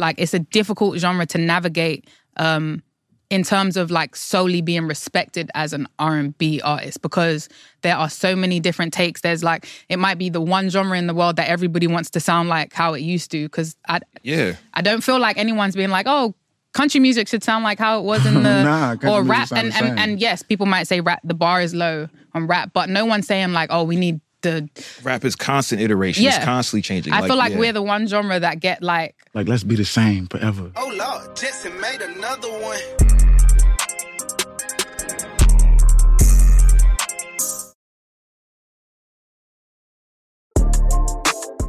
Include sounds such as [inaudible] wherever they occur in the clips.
like it's a difficult genre to navigate um in terms of like solely being respected as an R&B artist because there are so many different takes. There's like it might be the one genre in the world that everybody wants to sound like how it used to cuz I Yeah. I don't feel like anyone's being like oh country music should sound like how it was in [laughs] the Nah, or rap. and, and and yes people might say rap the bar is low on rap but no one's saying like oh we need the Rap is constant iteration. Yeah. It's constantly changing. I feel like yeah. we're the one genre that get like Like, let's be the same forever. Oh Lord, Jetson made another one.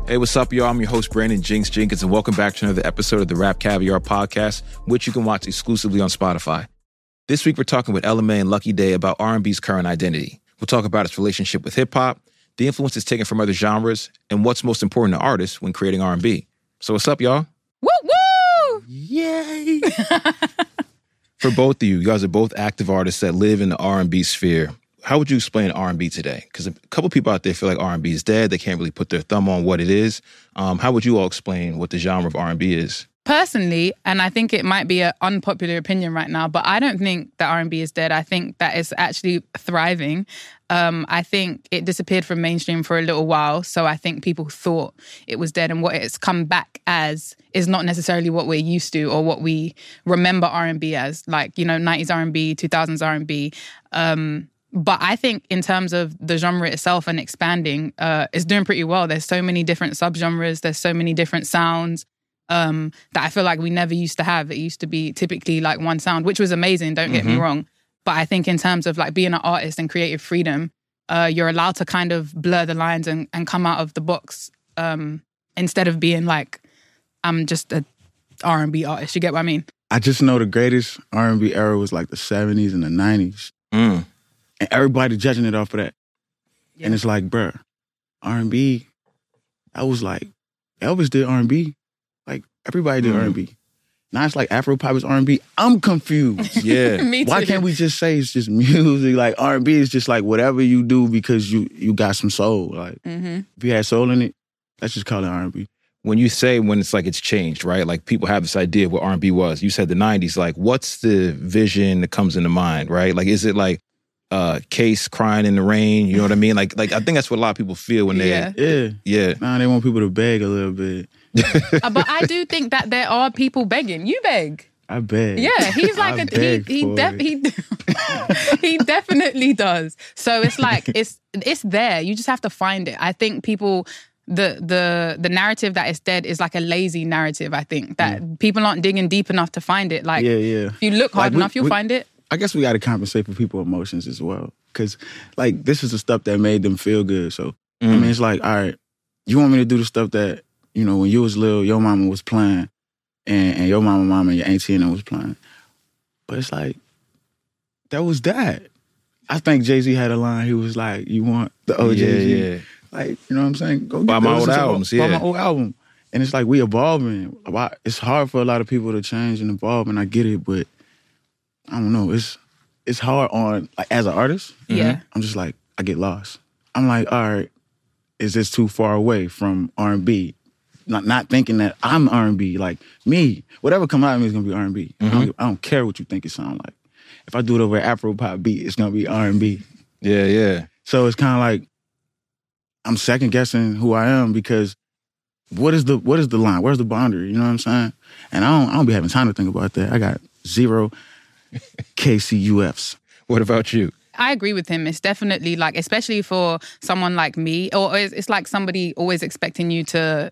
Hey, what's up, y'all? I'm your host, Brandon Jinx Jenkins, and welcome back to another episode of the Rap Caviar Podcast, which you can watch exclusively on Spotify. This week, we're talking with Ella Mai and Lucky Daye about R&B's current identity. We'll talk about its relationship with hip hop, the influence influences taken from other genres, and what's most important to artists when creating R&B. So, what's up, y'all? woo woo Yay! [laughs] For both of you, you guys are both active artists that live in the R&B sphere. How would you explain R&B today? Because a couple people out there feel like R&B is dead. They can't really put their thumb on what it is. Um, how would you all explain what the genre of R&B is? Personally and i think it might be an unpopular opinion right now but i don't think that r&b is dead i think that it's actually thriving um, i think it disappeared from mainstream for a little while so i think people thought it was dead and what it's come back as is not necessarily what we're used to or what we remember r&b as like you know 90s r&b 2000s r&b um, but I think in terms of the genre itself and expanding, uh, it's doing pretty well. There's so many different subgenres. There's so many different sounds um, that I feel like we never used to have. It used to be typically like one sound, which was amazing. Don't get me wrong. But I think in terms of like being an artist and creative freedom, uh, you're allowed to kind of blur the lines and, and come out of the box um, instead of being like, I'm just a R&B artist. You get what I mean? I just know the greatest R&B era was like the 70s and the 90s. Mm. And everybody judging it off of that. Yeah. And it's like, bruh, R&B, I was like, Elvis did R&B. Like, everybody did Mhm. R&B. Now it's like Afro pop is R&B. I'm confused. [laughs] Yeah. [laughs] me too. Why can't we just say it's just music? Like R&B is just like whatever you do because you you got some soul. Like hmm if you had soul in it, let's just call it R&B. when you say when it's like it's changed, right? Like people have this idea of what R&B was. You said the 90s. Like what's the vision that comes into mind, right? Like is it like uh Case crying in the rain, you know what I mean? Like like I think that's what a lot of people feel when they Yeah. Yeah. yeah. Now they want people to beg a little bit. Uh, but I do think that there are people begging. You beg. I beg. Yeah, he's like I a, he he, def, he [laughs] he definitely does. So it's like it's it's there. You just have to find it. I think people the the the narrative that is dead is like a lazy narrative. I think that people aren't digging deep enough to find it. Like Yeah, yeah. if you look hard Like, we- enough, you'll we- find it. I guess we got to compensate for people's emotions as well. Cause like this is the stuff that made them feel good. So I Mm. mean, it's like, all right, you want me to do the stuff that you know when you was little, your mama was playing, and, and your mama, mama, and your auntie and them was playing. But it's like that was that. I think Jay Z had a line. He was like, "You want the old yeah, Jay Z? yeah. Like, you know what I'm saying? Go Buy get my old It's a- albums, Buy yeah. my old album." And it's like we evolving. It's hard for a lot of people to change and evolve, and I get it, but I don't know. It's it's hard on like as an artist. Yeah. I'm just like I get lost. I'm like, all right, is this too far away from R&B? Not not thinking that I'm R&B. Like me, whatever come out of me is gonna be R&B. I, don't, mm-hmm. I don't care what you think it sound like. If I do it over an Afro pop beat, it's gonna be R&B. Yeah, yeah. So it's kind of like I'm second guessing who I am because what is the what is the line? Where's the boundary? You know what I'm saying? And I don't I don't be having time to think about that. I got zero [laughs] KCUFs. What about you? I agree with him. It's definitely like, especially for someone like me, or it's, it's like somebody always expecting you to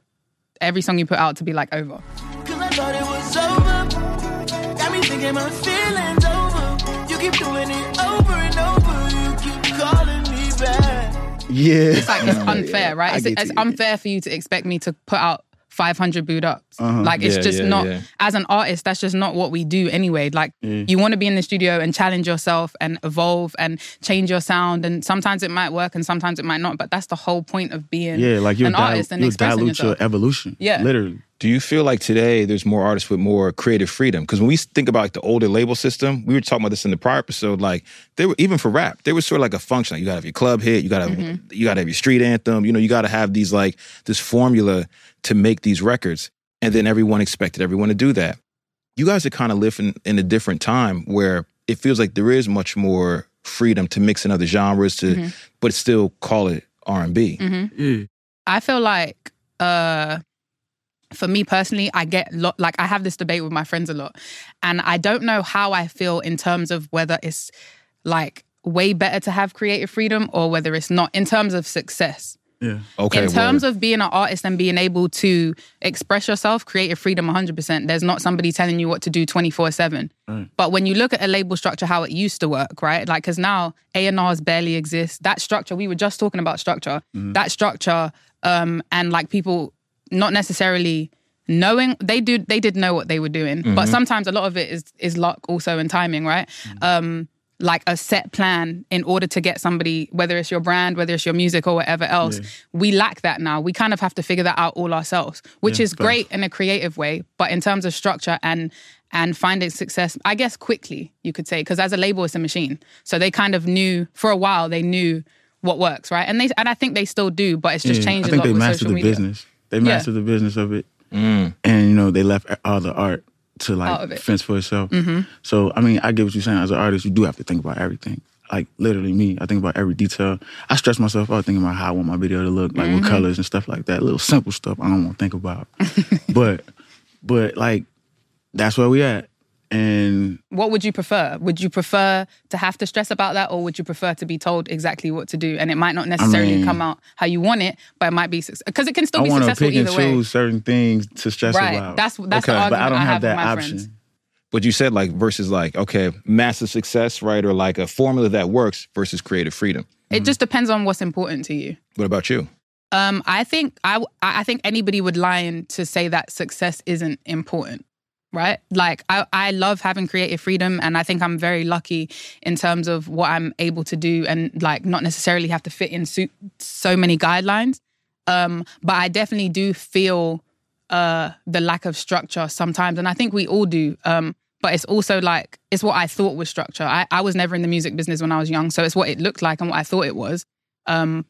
every song you put out to be like over. Cause I thought it was over. Got me thinking my feelings over. You keep doing it over and over. You keep calling me back. Yeah, It's like it's [laughs] unfair, right? It's, it's you. unfair for you to expect me to put out 500 Boo'd Ups. Uh-huh. Like it's Yeah, just yeah, not. yeah. As an artist, that's just not what we do anyway. Like Yeah. you want to be in the studio and challenge yourself and evolve and change your sound. And sometimes it might work and sometimes it might not. But that's the whole point of being Yeah, like you an dil- artist and you expressing dilute yourself. your evolution. Yeah. literally. Do you feel like today there's more artists with more creative freedom? Because when we think about like the older label system, we were talking about this in the prior episode. Like they were even for rap, there was sort of like a function. Like you got to have your club hit, you got to Mm-hmm. you got to have your street anthem. You know, you got to have these like this formula to make these records. and then everyone expected everyone to do that. You guys are kind of living in a different time where it feels like there is much more freedom to mix in other genres to, Mm-hmm. but still call it R and B. Yeah. I feel like uh for me personally, I get lo- like I have this debate with my friends a lot, and I don't know how I feel in terms of whether it's like way better to have creative freedom or whether it's not in terms of success. Yeah. Okay, in terms word. of being an artist and being able to express yourself, creative freedom 100%. There's not somebody telling you what to do 24 7. Right. But when you look at a label structure, how it used to work, right? Like, because now A&Rs barely exist. That structure, we were just talking about structure. That structure, um, and like people not necessarily knowing they do they did know what they were doing but sometimes a lot of it is is luck also and timing right um like a set plan in order to get somebody whether it's your brand whether it's your music or whatever else. We lack that now. We kind of have to figure that out all ourselves which Yeah, is great in a creative way but in terms of structure and and finding success i guess quickly you could say because as a label it's a machine. So they kind of knew for a while they knew what works right? And they and i think they still do but it's just Yeah, changed I think lot they mastered the media. business. They mastered the business of it, Mm. and you know they left all the art to like fence for itself. So I mean, I get what you're saying. As an artist, you do have to think about everything. Like literally, me, I think about every detail. I stress myself out thinking about how I want my video to look, like what colors and stuff like that. Little simple stuff I don't want to think about. [laughs] but, but like, that's where we at. And what would you prefer? Would you prefer to have to stress about that, or would you prefer to be told exactly what to do? And it might not necessarily mean- come out how you want it, but it might be because it can still I be want to successful pick and either way. choose certain things to stress Right. about. That's that's the Okay. argument but I don't I have have that option. friends. But you said like versus like okay, massive success, right, or like a formula that works versus creative freedom. It just depends on what's important to you. What about you? Um, I think I I think anybody would lie in to say that success isn't important, right? Like I I love having creative freedom, and I think I'm very lucky in terms of what I'm able to do, and like not necessarily have to fit in so, so many guidelines. Um, but I definitely do feel uh the lack of structure sometimes, and I think we all do. Um, but it's also like it's what I thought was structure. I, I was never in the music business when I was young, so it's what it looked like and what I thought it was. Um,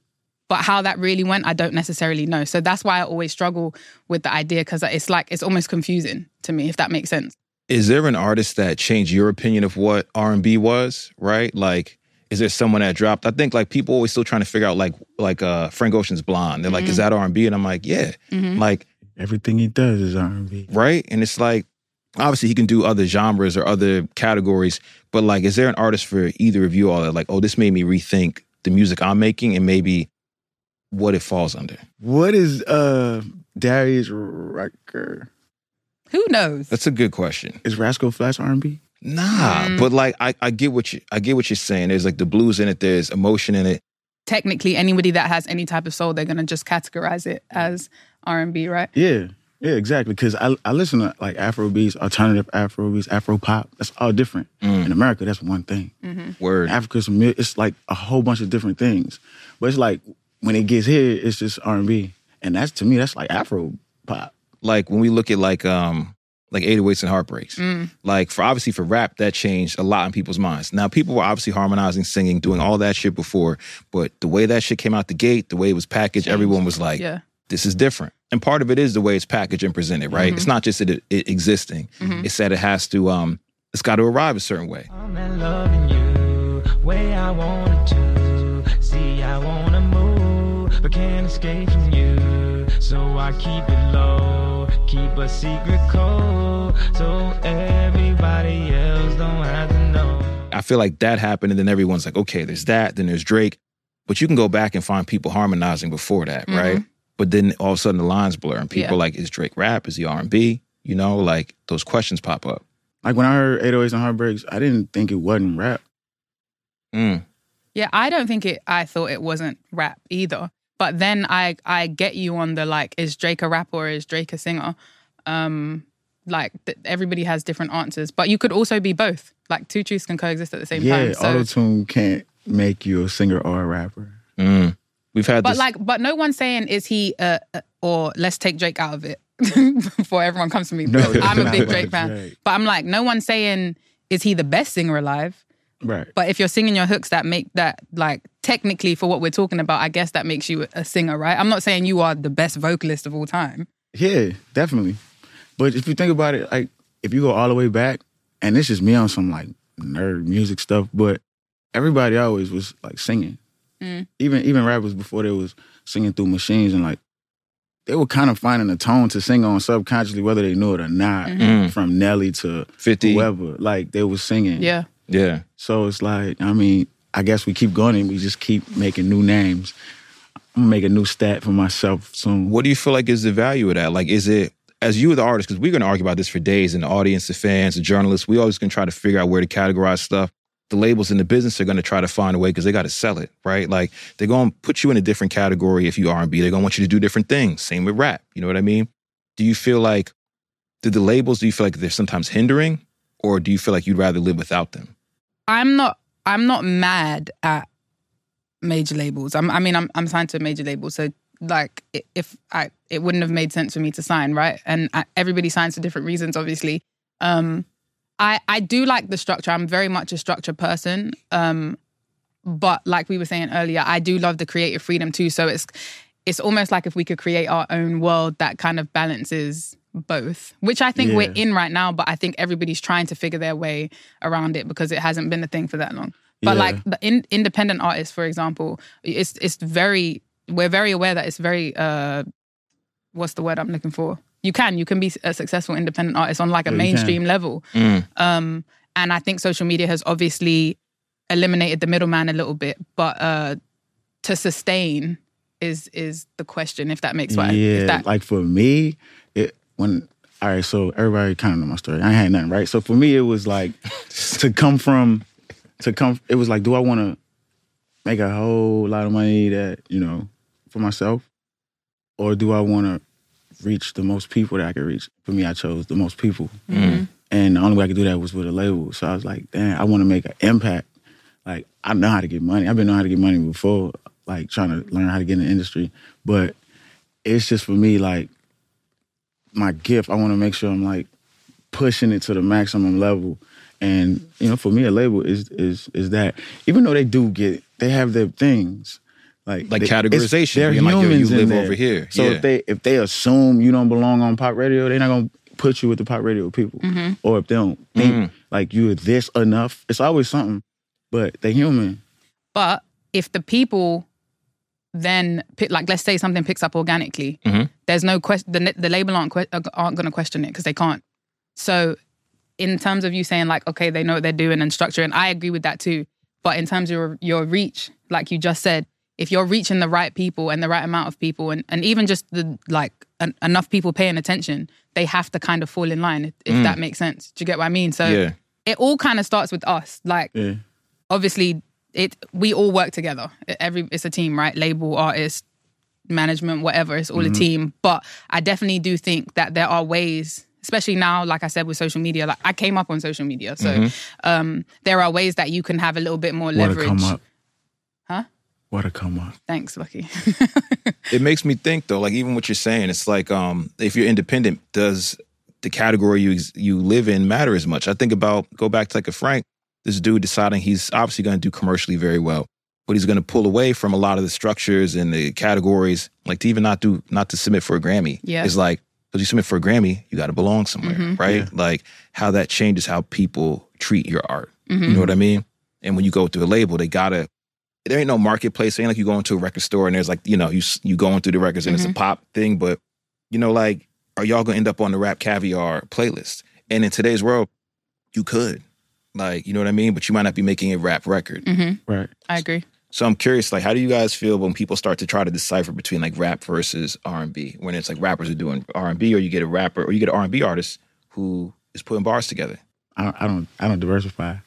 but how that really went, I don't necessarily know. So that's why I always struggle with the idea because it's like it's almost confusing to me, if that makes sense. Is there an artist that changed your opinion of what R and B was? Right, like. Is there someone that dropped? I think like people always still trying to figure out like like uh Frank Ocean's Blonde. They're like, is that R and B? And I'm like, yeah. Like Everything he does is R&B. right? And it's like, obviously, he can do other genres or other categories, but like, is there an artist for either of you all that like, oh, this made me rethink the music I'm making and maybe what it falls under? What is uh Darius Rucker? Who knows? That's a good question. Is Rascal Flatts R&B? Nah, Mm. but like, I, I get what you I get what you're saying. There's like the blues in it. There's emotion in it. Technically, anybody that has any type of soul, they're gonna just categorize it as R and B, right? Yeah, yeah, exactly. Because I I listen to like Afro beats, alternative Afro beats, Afro pop. That's all different. In America, that's one thing. Word. Africa's a mi- it's like a whole bunch of different things. But it's like when it gets here, it's just R and B, and that's to me that's like Afro pop. like when we look at like um like 808s and heartbreaks. Like for obviously for rap that changed a lot in people's minds. Now people were obviously harmonizing singing doing all that shit before but the way that shit came out the gate the way it was packaged everyone was like Yeah. this is different. And part of it is the way it's packaged and presented right? It's not just it, it existing. It's that it has to um it's got to arrive a certain way but can't escape from you. So I keep it low, keep a secret code, so everybody else don't have to know. i feel like that happened and then everyone's like okay there's that then there's drake but you can go back and find people harmonizing before that right but then all of a sudden the lines blur and people Yeah. are like is drake rap is he r&b you know like those questions pop up Like when I heard 808s and heartbreaks, I didn't think it wasn't rap. Mm. Yeah, I don't think it. I thought it wasn't rap either. But then I I get you on the like, is Drake a rapper or is Drake a singer? Um, like th- everybody has different answers, but you could also be both. Like two truths can coexist at the same Yeah, time. So, auto tune can't make you a singer or a rapper. Mm. We've had but this. like, but no one's saying is he uh, or let's take Drake out of it [laughs] before everyone comes to me. No, I'm a big Drake fan, Drake. but I'm like, no one's saying is he the best singer alive. Right. But if you're singing your hooks that make that like technically for what we're talking about, I guess that makes you a singer, right? I'm not saying you are the best vocalist of all time. Yeah, definitely. But if you think about it, like if you go all the way back, and this is me on some like nerd music stuff, but everybody always was like singing. Mm. Even even rappers before they was singing through machines and like they were kind of finding a tone to sing on subconsciously, whether they knew it or not. Mm. From Nelly to 50. whoever, like they was singing. Yeah. Yeah. So it's like, I mean, I guess we keep going and we just keep making new names. I'm gonna make a new stat for myself soon. What do you feel like is the value of that? Like, is it as you the artist? Because we're to argue about this for days, and the audience, the fans, the journalists. We always to try to figure out where to categorize stuff. The labels in the business are to try to find a way because they got to sell it, right? Like they're to put you in a different category if you R and B. They're to want you to do different things. Same with rap. You know what I mean? Do you feel like do the labels? Do you feel like they're sometimes hindering, or do you feel like you'd rather live without them? I'm not I'm not mad at major labels. I'm, I mean, I'm I'm signed to a major label, so like if I it wouldn't have made sense for me to sign, right? And I, everybody signs for different reasons, obviously. Um, I I do like the structure. I'm very much a structure person. Um, but like we were saying earlier, I do love the creative freedom too. So it's it's almost like if we could create our own world that kind of balances both, which I think we're in right now. But I think everybody's trying to figure their way around it because it hasn't been a thing for that long. But Yeah. like the in, independent artists, for example, it's it's very we're very aware that it's very uh, what's the word I'm looking for? You can you can be a successful independent artist on like a Yeah, mainstream level. Um, and I think social media has obviously eliminated the middleman a little bit, but uh, to sustain is is the question. If that makes sense. yeah, if that like for me, it when all right, so everybody kind of know my story. I ain't had nothing, right? So for me, it was like to come from to come. It was like, do I want to make a whole lot of money that you know for myself, or do I want to reach the most people that I could reach? For me, I chose the most people, mm-hmm. and the only way I could do that was with a label. So I was like, damn, I want to make an impact. Like I know how to get money. I've been knowing how to get money before, like trying to learn how to get in the industry, but it's just for me like my gift. I want to make sure I'm like pushing it to the maximum level. And you know, for me, a label is is is that even though they do get they have their things like Like they- categorization, They're being like, yo, you humans in live there. over here. So Yeah. if they if they assume you don't belong on pop radio, they're not gonna put you with the pop radio people. Or if they don't think Mm. like you're this enough, it's always something. But they're human. But if the people then pick, like, let's say something picks up organically, Mhm. there's no question. The, the label aren't que- aren't going to question it because they can't. So, in terms of you saying like, okay, they know what they're doing and structuring, I agree with that too. But in terms of your your reach, like you just said, if you're reaching the right people and the right amount of people, and, and even just the like en- enough people paying attention, they have to kind of fall in line. If, if that makes sense, do you get what I mean? So Yeah. it all kind of starts with us. Like Yeah. obviously it we all work together. Every it's a team right? Label artist management whatever it's all a team. But i definitely do think that there are ways especially now like i said with social media like i came up on social media. So um there are ways that you can have a little bit more What to leverage. come up. Huh? What a come up. thanks lucky [laughs] it makes me think though like even what you're saying it's like um if you're independent does the category you you live in matter as much? I think about go back to like a frank this dude deciding he's obviously going to do commercially very well but he's going to pull away from a lot of the structures and the categories like to even not do not to submit for a grammy Yeah. is like because you submit for a grammy you got to belong somewhere mm-hmm. right like how that changes how people treat your art mm-hmm. you know what i mean and when you go through a label they gotta there ain't no marketplace. It ain't like you go into a record store and there's like, you know, you s- you going through the records and it's a mm-hmm. pop thing. But, you know, like, are y'all gonna end up on the rap caviar playlist? And in today's world, you could. Like, you know what I mean? But you might not be making a rap record. Right. i agree So I'm curious, like, how do you guys feel when people start to try to decipher between like rap versus R and B? When it's like rappers are doing R and B, or you get a rapper, or you get an R and B artist who is putting bars together. I, I don't I don't diversify.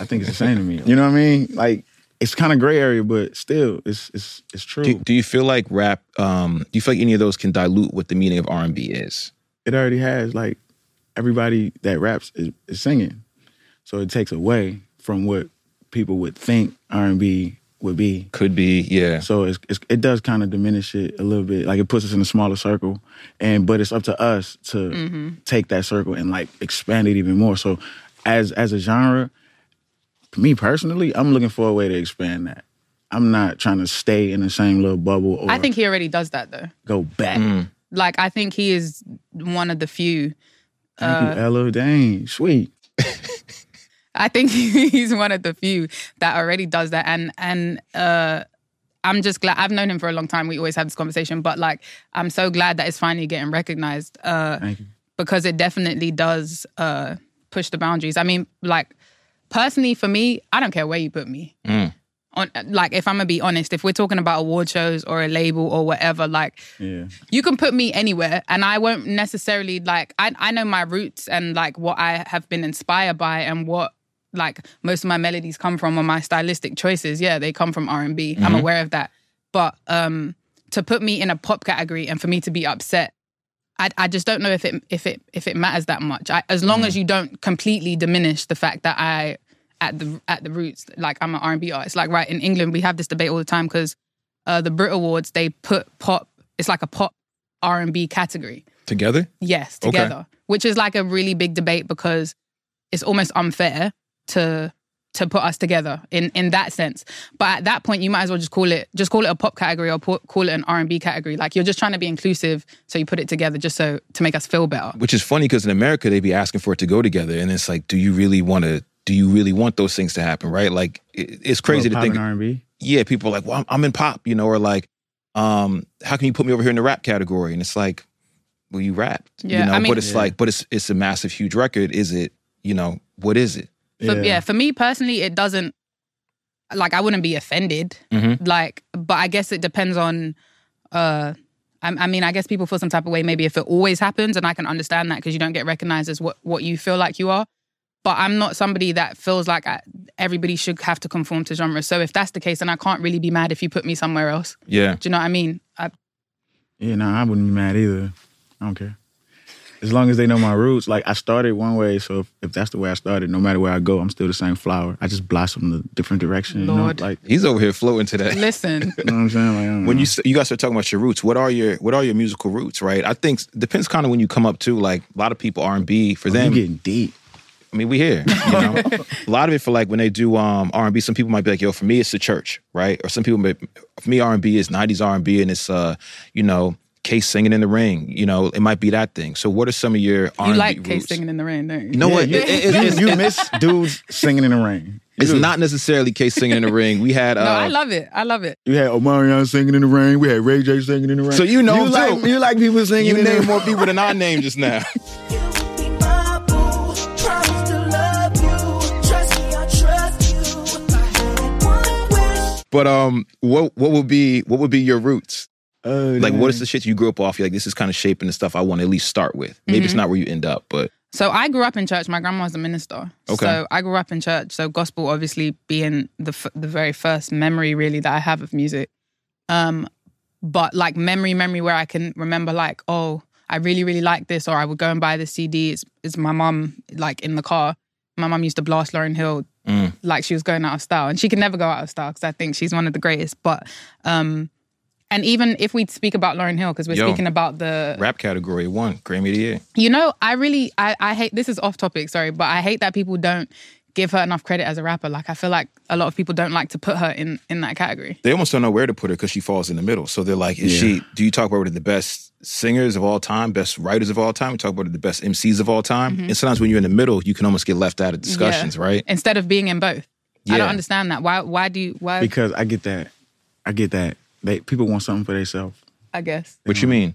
I think it's the same to me. You know what I mean? Like it's kind of gray area, but still, it's it's it's true. Do, do you feel like rap? Um, do you feel like any of those can dilute what the meaning of R and B is? it already has like everybody that raps is, is singing, so it takes away from what people would think R and B would be. Could be, yeah. So it's, it's, it does kind of diminish it a little bit. Like it puts us in a smaller circle, and but it's up to us to mm-hmm. take that circle and like expand it even more. So as as a genre, me personally, I'm looking for a way to expand that. I'm not trying to stay in the same little bubble or i think he already does that though go back. Mm. Like I think he is one of the few. Thank you, uh, Ella. Dang, sweet. I think [laughs] he's one of the few that already does that, and and uh, I'm just glad. I've known him for a long time. We always have this conversation, but like I'm so glad that it's finally getting recognized uh, because it definitely does uh, push the boundaries. I mean, like personally for me, I don't care where you put me. Mm. On like, if I'm gonna be honest, if we're talking about award shows or a label or whatever, like Yeah. you can put me anywhere and I won't necessarily like I I know my roots and like what I have been inspired by and what like most of my melodies come from or my stylistic choices. Yeah, they come from R&B. I'm aware of that. But um to put me in a pop category and for me to be upset I, I just don't know if it if it if it matters that much. I, as long as you don't completely diminish the fact that I at the at the roots like I'm an R&B artist. Like right in England we have this debate all the time because uh, the Brit Awards they put pop it's like a pop R&B category. Together? Yes, Okay. together, which is like a really big debate because it's almost unfair to to put us together in in that sense. But at that point, you might as well just call it just call it a pop category or pu- call it an R and B category. Like you're just trying to be inclusive, so you put it together just so to make us feel better. Which is funny because in America they be asking for it to go together, and it's like, do you really want to? Do you really want those things to happen? Right? Like, it, it's crazy to Pop think. and R&B. yeah, people are like, well, I'm, I'm in pop, you know, or like, um, how can you put me over here in the rap category? And it's like, well, you rapped, Yeah, you know, I mean- but it's Yeah. like, but it's it's a massive, huge record. Is it, you know, what is it? For, yeah. for me personally, it doesn't like I wouldn't be offended. Mhm. Like, but I guess it depends on. uh I, I mean, I guess people feel some type of way maybe if it always happens, and I can understand that because you don't get recognized as what what you feel like you are. But I'm not somebody that feels like I, everybody should have to conform to genre. So if that's the case, then I can't really be mad if you put me somewhere else. Yeah, Do you know what I mean? I, Yeah, no, I wouldn't be mad either. I don't care. As long as they know my roots. Like I started one way, so if, if that's the way I started, no matter where I go, I'm still the same flower. I just blossom in the different direction. You know? Like he's over here floating today. [laughs] listen, [laughs] you know what I'm saying? Like, when know. you s- you guys are talking about your roots, what are your what are your musical roots? Right? I think depends kind of when you come up to like a lot of people R and B for you them. getting deep. I mean, we here. You know? [laughs] a lot of it for like when they do um, R and B. Some people might be like, "Yo, for me, it's the church, right?" Or some people, may, for me, R and B is '90s R and B, and it's uh, you know, Case singing in the ring. You know, it might be that thing. So, what are some of your R you and B like roots? Case singing in the rain, don't you? You know what? Yeah, It- you, it- it's, you, you miss dudes singing in the rain. it's You not necessarily Case singing in the ring. We had [laughs] uh, no, I love it. I love it. You had Omarion singing in the rain. We had Ray J singing in the rain. So you know you him like too. you like people singing you in the name rain. more people than I named just now. You be my boo. Promise to love you. Trust me, I trust you. If I had one wish. But um, what what would be what would be your roots? Oh, Like, what is the shit you grew up off? You're like, this is kind of shaping the stuff I want to at least start with. Maybe Mm-hmm. it's not where you end up, but So I grew up in church. My grandma was a minister. Okay. So I grew up in church. So gospel obviously being the f- the very first memory really that I have of music. Um, but like memory, memory where I can remember like, oh, I really, really like this, or I would go and buy the CD. It's, it's my mom like in the car. My mom used to blast Lauryn Hill Mm. like she was going out of style, and she can never go out of style because I think she's one of the greatest. But um, and even if we speak about Lauryn Hill because we're Yo. speaking about the rap category one Grammy of the year. you know, I really, I, I hate. This is off topic, sorry, but I hate that people don't give her enough credit as a rapper. Like, I feel like a lot of people don't like to put her in in that category. they almost don't know where to put her because she falls in the middle. So they're like, is Yeah. she? Do you talk about her the best singers of all time, best writers of all time? You talk about her the best MCs of all time. And sometimes when you're in the middle, you can almost get left out of discussions, Mm-hmm. Yeah. right? Instead of being in both, I don't understand that. Why? Why do you? Why? Because I get that. I get that. They people want something for themselves. I guess. What you mean?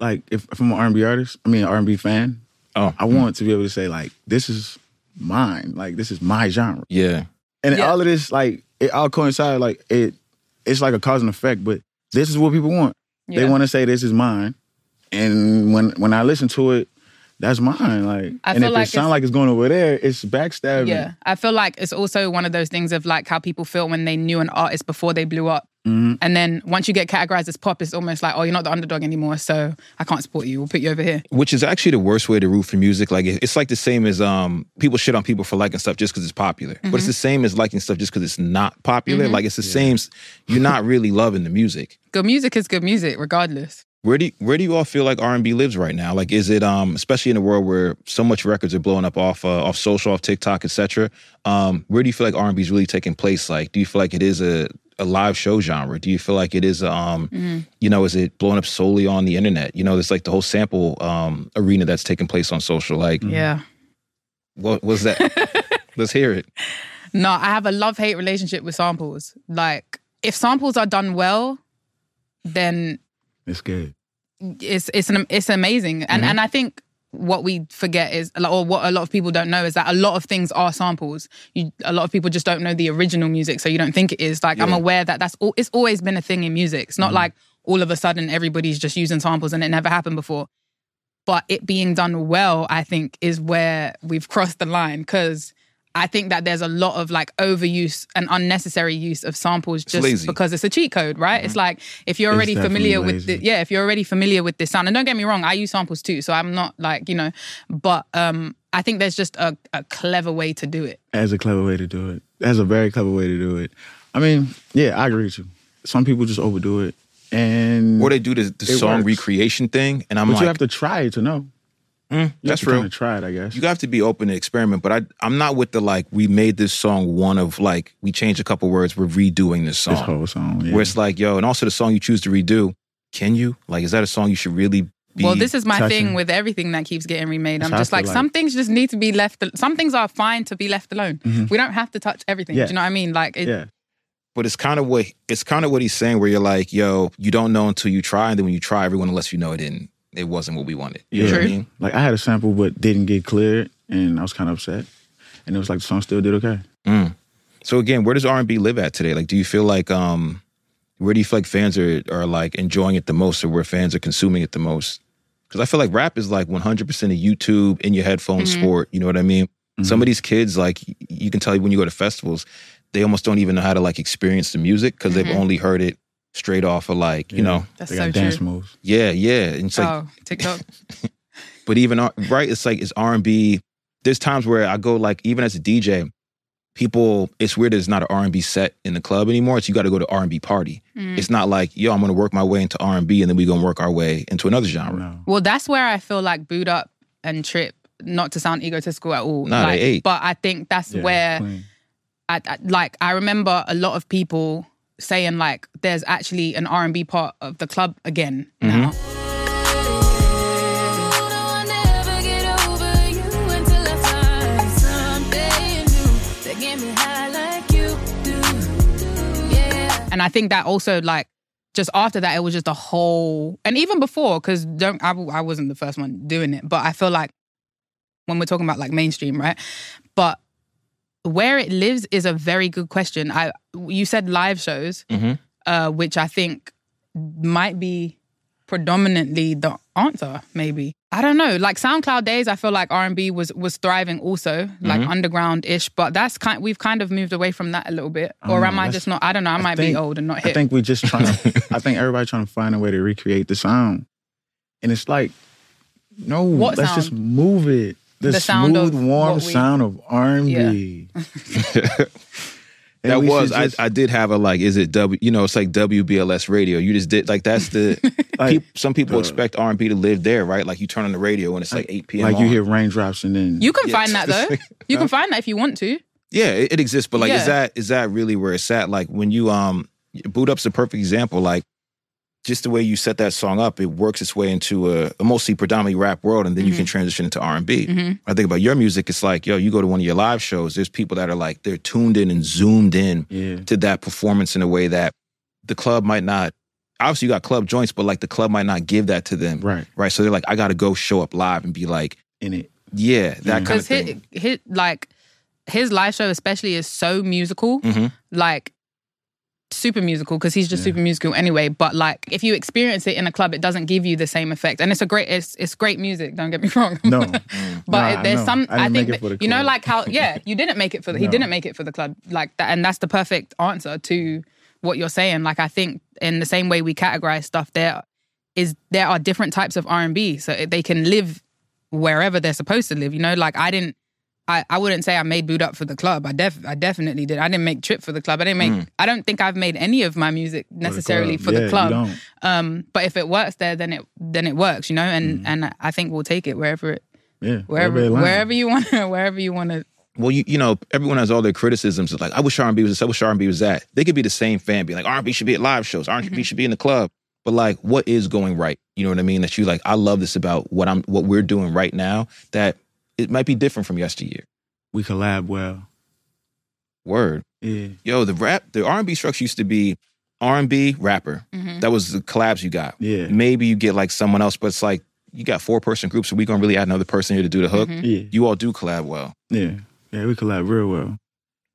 Like if, if I'm an R&B artist, I mean an R&B fan, Oh, I want to be able to say like this is mine. Like this is my genre. yeah, And Yeah. all of this like it all coincides like it it's like a cause and effect, but this is what people want. They want to say this is mine. And when when I listen to it, that's mine. Like I and feel if like it sound it's- like it's going over there, it's backstabbing. Yeah, I feel like it's also one of those things of like how people feel when they knew an artist before they blew up. Mm-hmm. And then once you get categorized as pop, it's almost like, oh, you're not the underdog anymore, so I can't support you. We'll put you over here. which is actually the worst way to root for music. Like it's like the same as um people shit on people for liking stuff just because it's popular, but it's the same as liking stuff just because it's not popular. Like it's the same. You're not really loving the music. Good music is good music, regardless. Where do you, where do you all feel like R and B lives right now? Like, is it um especially in a world where so much records are blowing up off uh, off social, off TikTok, etc. Um, where do you feel like R and B is really taking place? Like, do you feel like it is a a live show genre? Do you feel like it is um Mm-hmm. you know, is it blowing up solely on the internet? You know, there's like the whole sample um arena that's taking place on social. Like Yeah. what was that? [laughs] Let's hear it. No, I have a love hate relationship with samples. Like, if samples are done well, then It's good. it's it's an, it's amazing. And mm-hmm. and I think what we forget is, or what a lot of people don't know is that a lot of things are samples. You, a lot of people just don't know the original music, so you don't think it is. Like I'm aware that that's all. It's always been a thing in music. It's not mm-hmm. like all of a sudden everybody's just using samples and it never happened before. But it being done well, I think, is where we've crossed the line because. I think that there's a lot of like overuse and unnecessary use of samples just lazy. because it's a cheat code, right? It's like if you're already familiar definitely with the, yeah, if you're already familiar with this sound, and don't get me wrong, I use samples too, so I'm not like you know, but um, I think there's just a, a clever way to do it. That's a clever way to do it. That's a very clever way to do it. I mean, yeah, I agree with you. Some people just overdo it, and Or they do the, the song works. recreation thing, and I'm but like, you have to try it to know. Mm, You that's have to real. Kind of try it, I guess. You have to be open to experiment, but I I'm not with the like we made this song one of like we changed a couple words, we're redoing this song. this whole song. Yeah. Where it's like, yo, and also the song you choose to redo, can you? Like, is that a song you should really be well, this is my touching. thing with everything that keeps getting remade. I'm That's just like, like- some things just need to be left. Some things are fine to be left alone. We don't have to touch everything. Yeah. Do you know what I mean? Like, it, yeah, but it's kind of what it's kind of what he's saying where you're like, yo, you don't know until you try, and then when you try, everyone lets you know it didn't it wasn't what we wanted. You know what I mean? like I had a sample but didn't get cleared, and I was kind of upset. And it was like the song still did okay. Mm. So again, where does R and B live at today? Like, do you feel like um, where do you feel like fans are are like enjoying it the most, or where fans are consuming it the most? Because I feel like rap is like 100 percent of YouTube in your headphones mm-hmm. sport. You know what I mean? Mm-hmm. Some of these kids, like you can tell when you go to festivals, they almost don't even know how to like experience the music because they've mm-hmm. only heard it straight off of like you know, that's they so got dance true. moves. yeah, yeah. And it's like, oh, TikTok. [laughs] but even right, it's like it's R and B. There's times where I go like even as a DJ, people. It's weird. that It's not an R and B set in the club anymore. It's you got to go to R and B party. Mm. It's not like yo, I'm going to work my way into R and B, and then we gonna work our way into another genre. No. Well, that's where I feel like Boo'd Up and Trip, not to sound egotistical at all. Nah, they like, ate. But I think that's Yeah, where. I, I, like, I remember a lot of people saying like, there's actually an R and B part of the club again Mm-hmm. now. I'll never get over you until I find something new that get me high like you do. Yeah. And I think that also like just after that, it was just a whole, and even before, because don't I, I wasn't the first one doing it, but I feel like when we're talking about like mainstream, right? But where it lives is a very good question. I you said live shows, Mhm. uh, which I think might be predominantly the answer. Maybe I don't know. Like SoundCloud days, I feel like R and B was was thriving also, like underground ish. But that's kind. We've kind of moved away from that a little bit. I Or know, am I that's- just not? I don't know. I, might think- be old and not hit. I think we're just trying [laughs] to. I think everybody trying to find a way to recreate the sound, and it's like, no, What let's sound? just move it. The, The sound smooth, of warm we- sound of R and B. [laughs] That was I, I did have a like is it W you know it's like WBLS radio you just did like that's the [laughs] Like, peop- some people the- expect R and B to live there right like you turn on the radio and it's like eight p.m. like you hear raindrops and then you can Yeah. find that though. [laughs] You can find that if you want to. Yeah, it, it exists, but like, Yeah. is that is that really where it's at? Like when you um Boo'd Up's a perfect example. Like just the way you set that song up, it works its way into a, a mostly predominantly rap world, and then you can mm-hmm. transition into R and B. Mm-hmm. I think about your music, it's like yo, you go to one of your live shows. There's people that are like they're tuned in and zoomed in yeah, to that performance in a way that the club might not. Obviously, you got club joints, but like the club might not give that to them, right right? So they're like, I got to go show up live and be like, in it. yeah, that mm-hmm. kind of Because thing. his, his like his live show especially is so musical, Mhm. like super musical because he's just Yeah. super musical anyway. But like if you experience it in a club, it doesn't give you the same effect. And it's a great it's it's great music. Don't get me [laughs] wrong. No, [laughs] mm. But Nah, there's no. some I I, think make it for that- the you know like how yeah [laughs] you didn't make it for the, he didn't make it for the club like that and that's the perfect answer to what you're saying like I think in the same way we categorize stuff there is there are different types of R&B so they can live wherever they're supposed to live you know like I didn't I, I wouldn't say I made Boo'd Up for the club. I def I definitely did. I didn't make trip for the club. I didn't make. I don't think I've made any of my music necessarily for Yeah, the you club. don't. Um, but if it works there, then it then it works, you know. And and I think we'll take it wherever it Yeah, wherever it wherever you want to wherever you want to [laughs] well, you you know, everyone has all their criticisms. It's like, I wish R&B was this, I wish R&B was that. They could be the same fan, be like, R&B should be at live shows, R&B Mm-hmm. should be in the club. But like, what is going right? You know what I mean? That you like, I love this about what I'm, what we're doing right now. That it might be different from yesteryear. We collab well. Word, Yeah. yo, the rap, the R&B structure used to be R&B rapper. Mhm. That was the collabs you got. Yeah. Maybe you get like someone else, but it's like you got four person groups, so we gonna really add another person here to do the hook. Mhm. Yeah. You all do collab well. Yeah. Yeah, we collab real well.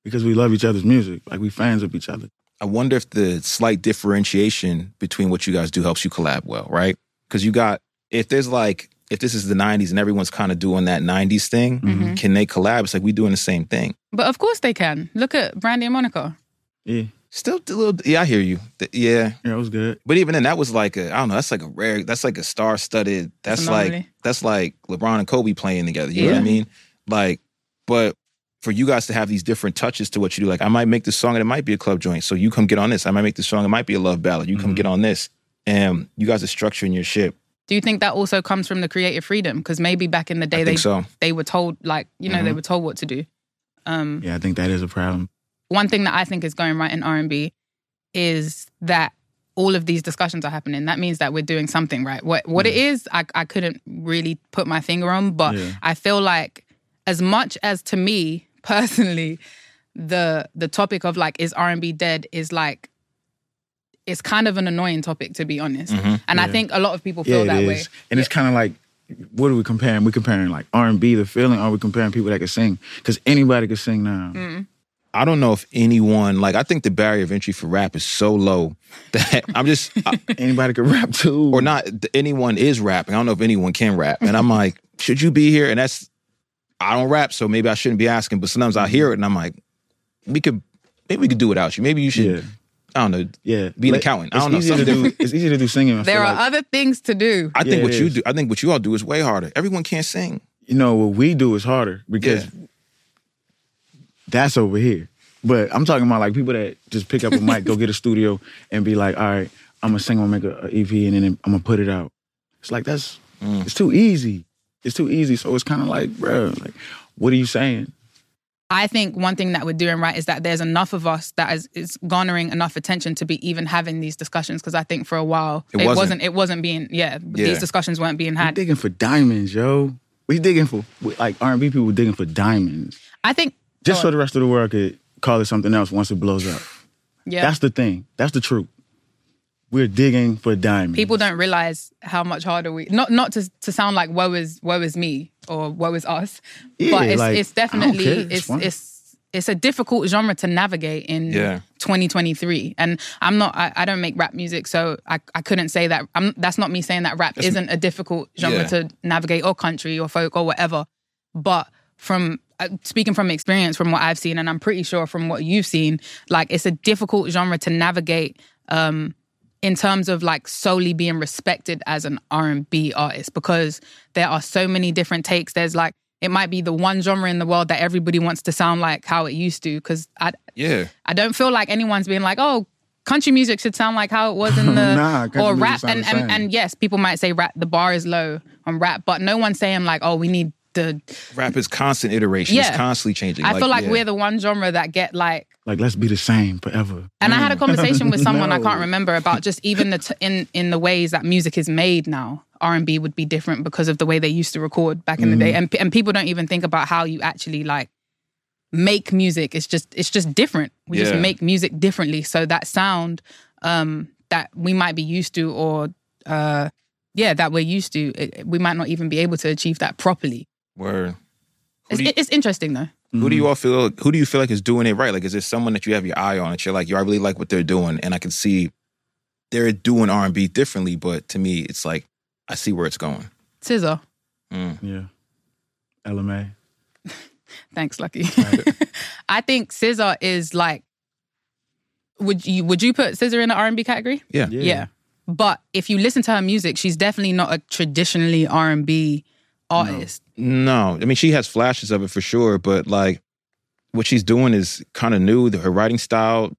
Because we love each other's music. Like we fans of each other. I wonder if the slight differentiation between what you guys do helps you collab well, right? Because you got if there's like if this is the '90s and everyone's kind of doing that '90s thing, Mm-hmm. can they collab? It's like we're doing the same thing. But of course they can. Look at Brandy and Monica. Yeah. Still a little, yeah, I hear you. Yeah, Yeah, it was good. but even then, that was like a I don't know. That's like a rare. That's like a star-studded. That's like that's like LeBron and Kobe playing together. You know what I mean? Like, but for you guys to have these different touches to what you do, like I might make this song and it might be a club joint. So you come get on this. I might make this song. It might be a love ballad. You come Mhm. get on this, and you guys are structuring your shit. Do you think that also comes from the creative freedom? Because maybe back in the day they so. they were told like you know they Mhm. were told what to do. Um, Yeah, I think that is a problem. one thing that I think is going right in R and B is that all of these discussions are happening. That means that we're doing something right. What what it is, I I couldn't really put my finger on, but Yeah. I feel like as much as to me [laughs] personally, the the topic of like is R and B dead is like it's kind of an annoying topic to be honest. Mhm. And I think a lot of people Yeah, feel it that is. way. And it's kind of like, what are we comparing? We're comparing like R and B, the feeling, or are we comparing people that can sing? Because anybody can sing now. Mm. I don't know if anyone like. I think the barrier of entry for rap is so low [laughs] that I'm just I- [laughs] Anybody can rap too. or not. Anyone is rapping. I don't know if anyone can rap, and I'm like, should you be here? And that's I don't rap, so maybe I shouldn't be asking. But sometimes I hear it, and I'm like, we could maybe we could do without you. Maybe you should. Yeah. I don't know. Yeah, Be an Like, accountant. I It's don't know, easy to something do. It's easy to do singing. There are like. other things to do. I think Yeah, what you is. do. I think what you all do is way harder. Everyone can't sing. you know what we do is harder because Yeah. that's over here. But I'm talking about like people that just pick up a mic, go get a studio, and be like, "All right, I'm gonna sing, I'm gonna make a, a EP, and then I'm gonna put it out." It's like that's Mm. it's too easy. It's too easy. So it's kind of like, bro, like, what are you saying? I think one thing that we're doing right is that there's enough of us that is, is garnering enough attention to be even having these discussions. Because I think for a while It it, wasn't. wasn't. It wasn't being. Yeah, Yeah. these discussions weren't being We had. digging for diamonds, yo. We digging for like R&B people digging for diamonds, I think just Go so the rest of the world could call it something else once it blows up. yeah, That's the thing. That's the truth. We're digging for diamonds. people don't realize how much harder we. Not not to to sound like woe is woe is me or woe is us, Yeah, but it's like, it's definitely. It's it's it's it's a difficult genre to navigate in Yeah. 2023 and i'm not I, I don't make rap music so I, I couldn't say that i'm that's not me saying that rap isn't a difficult genre Yeah. to navigate or country or folk or whatever but from uh, speaking from experience from what i've seen and i'm pretty sure from what you've seen like it's a difficult genre to navigate um in terms of like solely being respected as an R&B artist because there are so many different takes there's like it might be the one genre in the world that everybody wants to sound like how it used to because I Yeah. I don't feel like anyone's being like, oh, country music should sound like how it was in the [laughs] Nah, or rap. And, and and yes, people might say rap. The bar is low on rap, but no one's saying like, oh, we need the. Rap is constant iteration. Yeah. It's constantly changing. I feel like yeah. we're the one genre that get like. Like let's be the same forever. And I had a conversation with [laughs] someone I can't remember about just even the t- in in the ways that music is made now. R and B would be different because of the way they used to record back in the day, and and people don't even think about how you actually like make music. It's just it's just different. We Yeah. just make music differently. So that sound um, that we might be used to, or uh, yeah, that we're used to, it, we might not even be able to achieve that properly. Word. It's, you, it's interesting though. Who do you all feel? Who do you feel like is doing it right? Like, is there someone that you have your eye on that you're like, yo, I really like what they're doing, and I can see they're doing R and B differently, but to me, it's like I see where it's going. SZA. Mm. Yeah. Ella Mai. [laughs] Thanks, Lucky. [laughs] I think SZA is like. Would you would you put SZA in the R and B category? Yeah. Yeah. Yeah. But if you listen to her music, she's definitely not a traditionally R and B artist. No, I mean she has flashes of it for sure, but like what she's doing is kind of new. Her writing style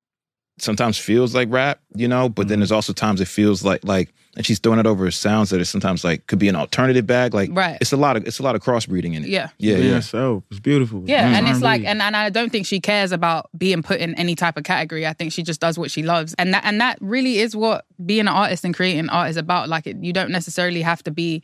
sometimes feels like rap, you know, but then there's also times it feels like like and she's throwing it over sounds that are sometimes like could be an alternative bag. Like Right. it's a lot of it's a lot of crossbreeding in it. Yeah. yeah, Yeah, yeah. so it's beautiful. Yeah, Mm, and it's like, and, and I don't think she cares about being put in any type of category. I think she just does what she loves, and that and that really is what being an artist and creating art is about. Like, it, you don't necessarily have to be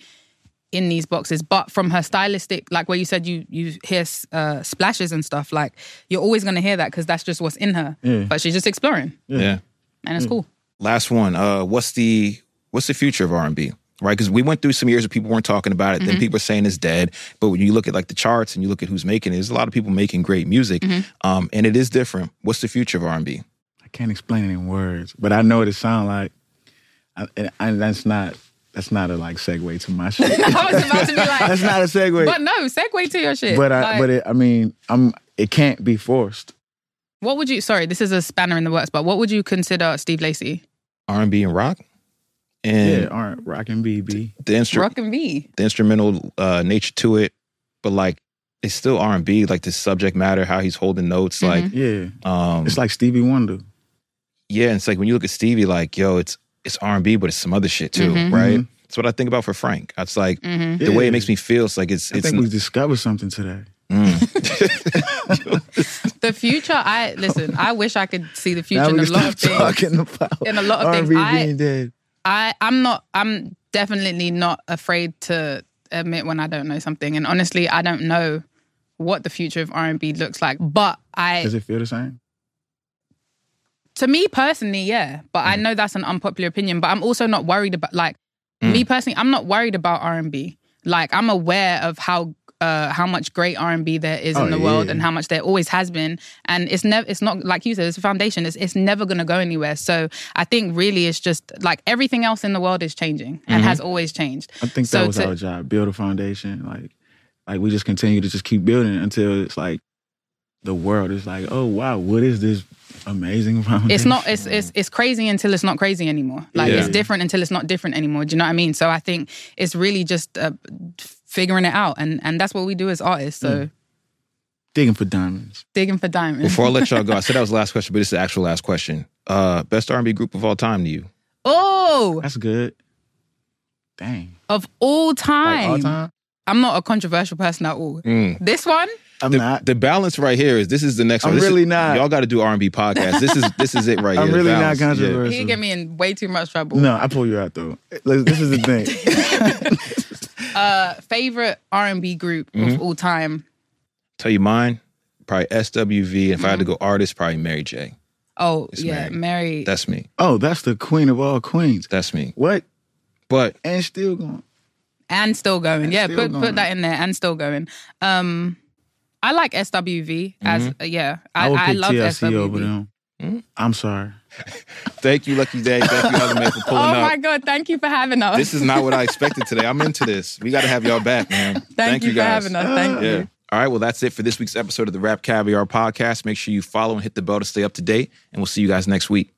in these boxes, but from her stylistic, like where you said you you hear uh, splashes and stuff, like you're always gonna hear that because that's just what's in her. Yeah. But she's just exploring, yeah. and it's cool. Last one. Uh, what's the what's the future of R and B? Right, because we went through some years where people weren't talking about it. Mm-hmm. Then people are saying it's dead. But when you look at like the charts and you look at who's making it, there's a lot of people making great music, Mm-hmm. um, and it is different. What's the future of R and B? I can't explain it in words, but I know what it sounds like. I, and, and that's not that's not a like segue to my [laughs] shit. I was about to be like, that's not a segue. but no, segue to your shit. But I Like, but it, I mean I'm it can't be forced. what would you? Sorry, this is a spanner in the works, but what would you consider Steve Lacy? R and B and rock, and Yeah, all right, rock and BB. the instru- Rock and B. the instrumental uh, nature to it, but like it's still R and B. Like the subject matter, how he's holding notes, like Yeah, um, it's like Stevie Wonder. yeah. And it's like when you look at Stevie, like yo, it's it's R and B, but it's some other shit too, Mhm. right? Mhm. That's what I think about for Frank. It's like hmm the way it makes me feel. It's like it's I it's think we discovered something today. mm. [laughs] The future, I listen. I wish I could see the future Now in a lot of things. talking about In a lot of things. R&B I- being dead. I, I'm not. I'm definitely not afraid to admit when I don't know something. And honestly, I don't know what the future of R&B looks like. But I, Does it feel the same? To me personally, yeah. But Mm. I know that's an unpopular opinion. But I'm also not worried about like me personally. I'm not worried about R&B. Like I'm aware of how. Uh, how much great R and B there is Oh, in the world, yeah. and how much there always has been, and it's never. It's not like you said. It's a foundation. It's it's never going to go anywhere. So I think really it's just like everything else in the world is changing and has always changed. I think So that was to- our job. Build a foundation. Like like we just continue to just keep building until it's like the world is like, oh wow, what is this amazing foundation? [laughs] it's not it's it's it's crazy until it's not crazy anymore like Yeah. it's different until it's not different anymore do you know what i mean so i think it's really just uh, figuring it out and and that's what we do as artists so digging for diamonds. digging for diamonds Before I let y'all go, I [laughs] said that was the last question, but it's the actual last question. Uh, best R and B group of all time to you? oh That's good. Dang. of all Like time, all time? i'm not a controversial person at all Mm. this one I'm The, not. the balance right here is this is the next I'm one. This is- really not. Y'all got to do R and B podcast. This is this is it right here. [laughs] I'm here. the really not balance. Yeah. controversial. he get me in way too much trouble No, I pull you out though. Listen, This is the thing. [laughs] uh favorite r&b group Mm-hmm. of all time Tell you mine, probably SWV. If I had to go artist, probably Mary J. oh It's yeah Mary. mary That's me. oh, that's the queen of all queens. That's me. What? But And still going. and still going. And yeah, still put going. put that in there and still going. Um, I like SWV as uh, yeah. I, I would I, pick love TLC over SWV. them. Mhm. I'm sorry. [laughs] thank you, Lucky Daye. Thank you, Other Man, for Oh [laughs] pulling up. Oh my god! Thank you for having us. This is not what I expected today. I'm into this. We got to have y'all back, man. [laughs] Thank, you, for guys. having us. Thank Yeah. you. All right. Well, that's it for this week's episode of the RapCaviar podcast. Make sure you follow and hit the bell to stay up to date, and we'll see you guys next week.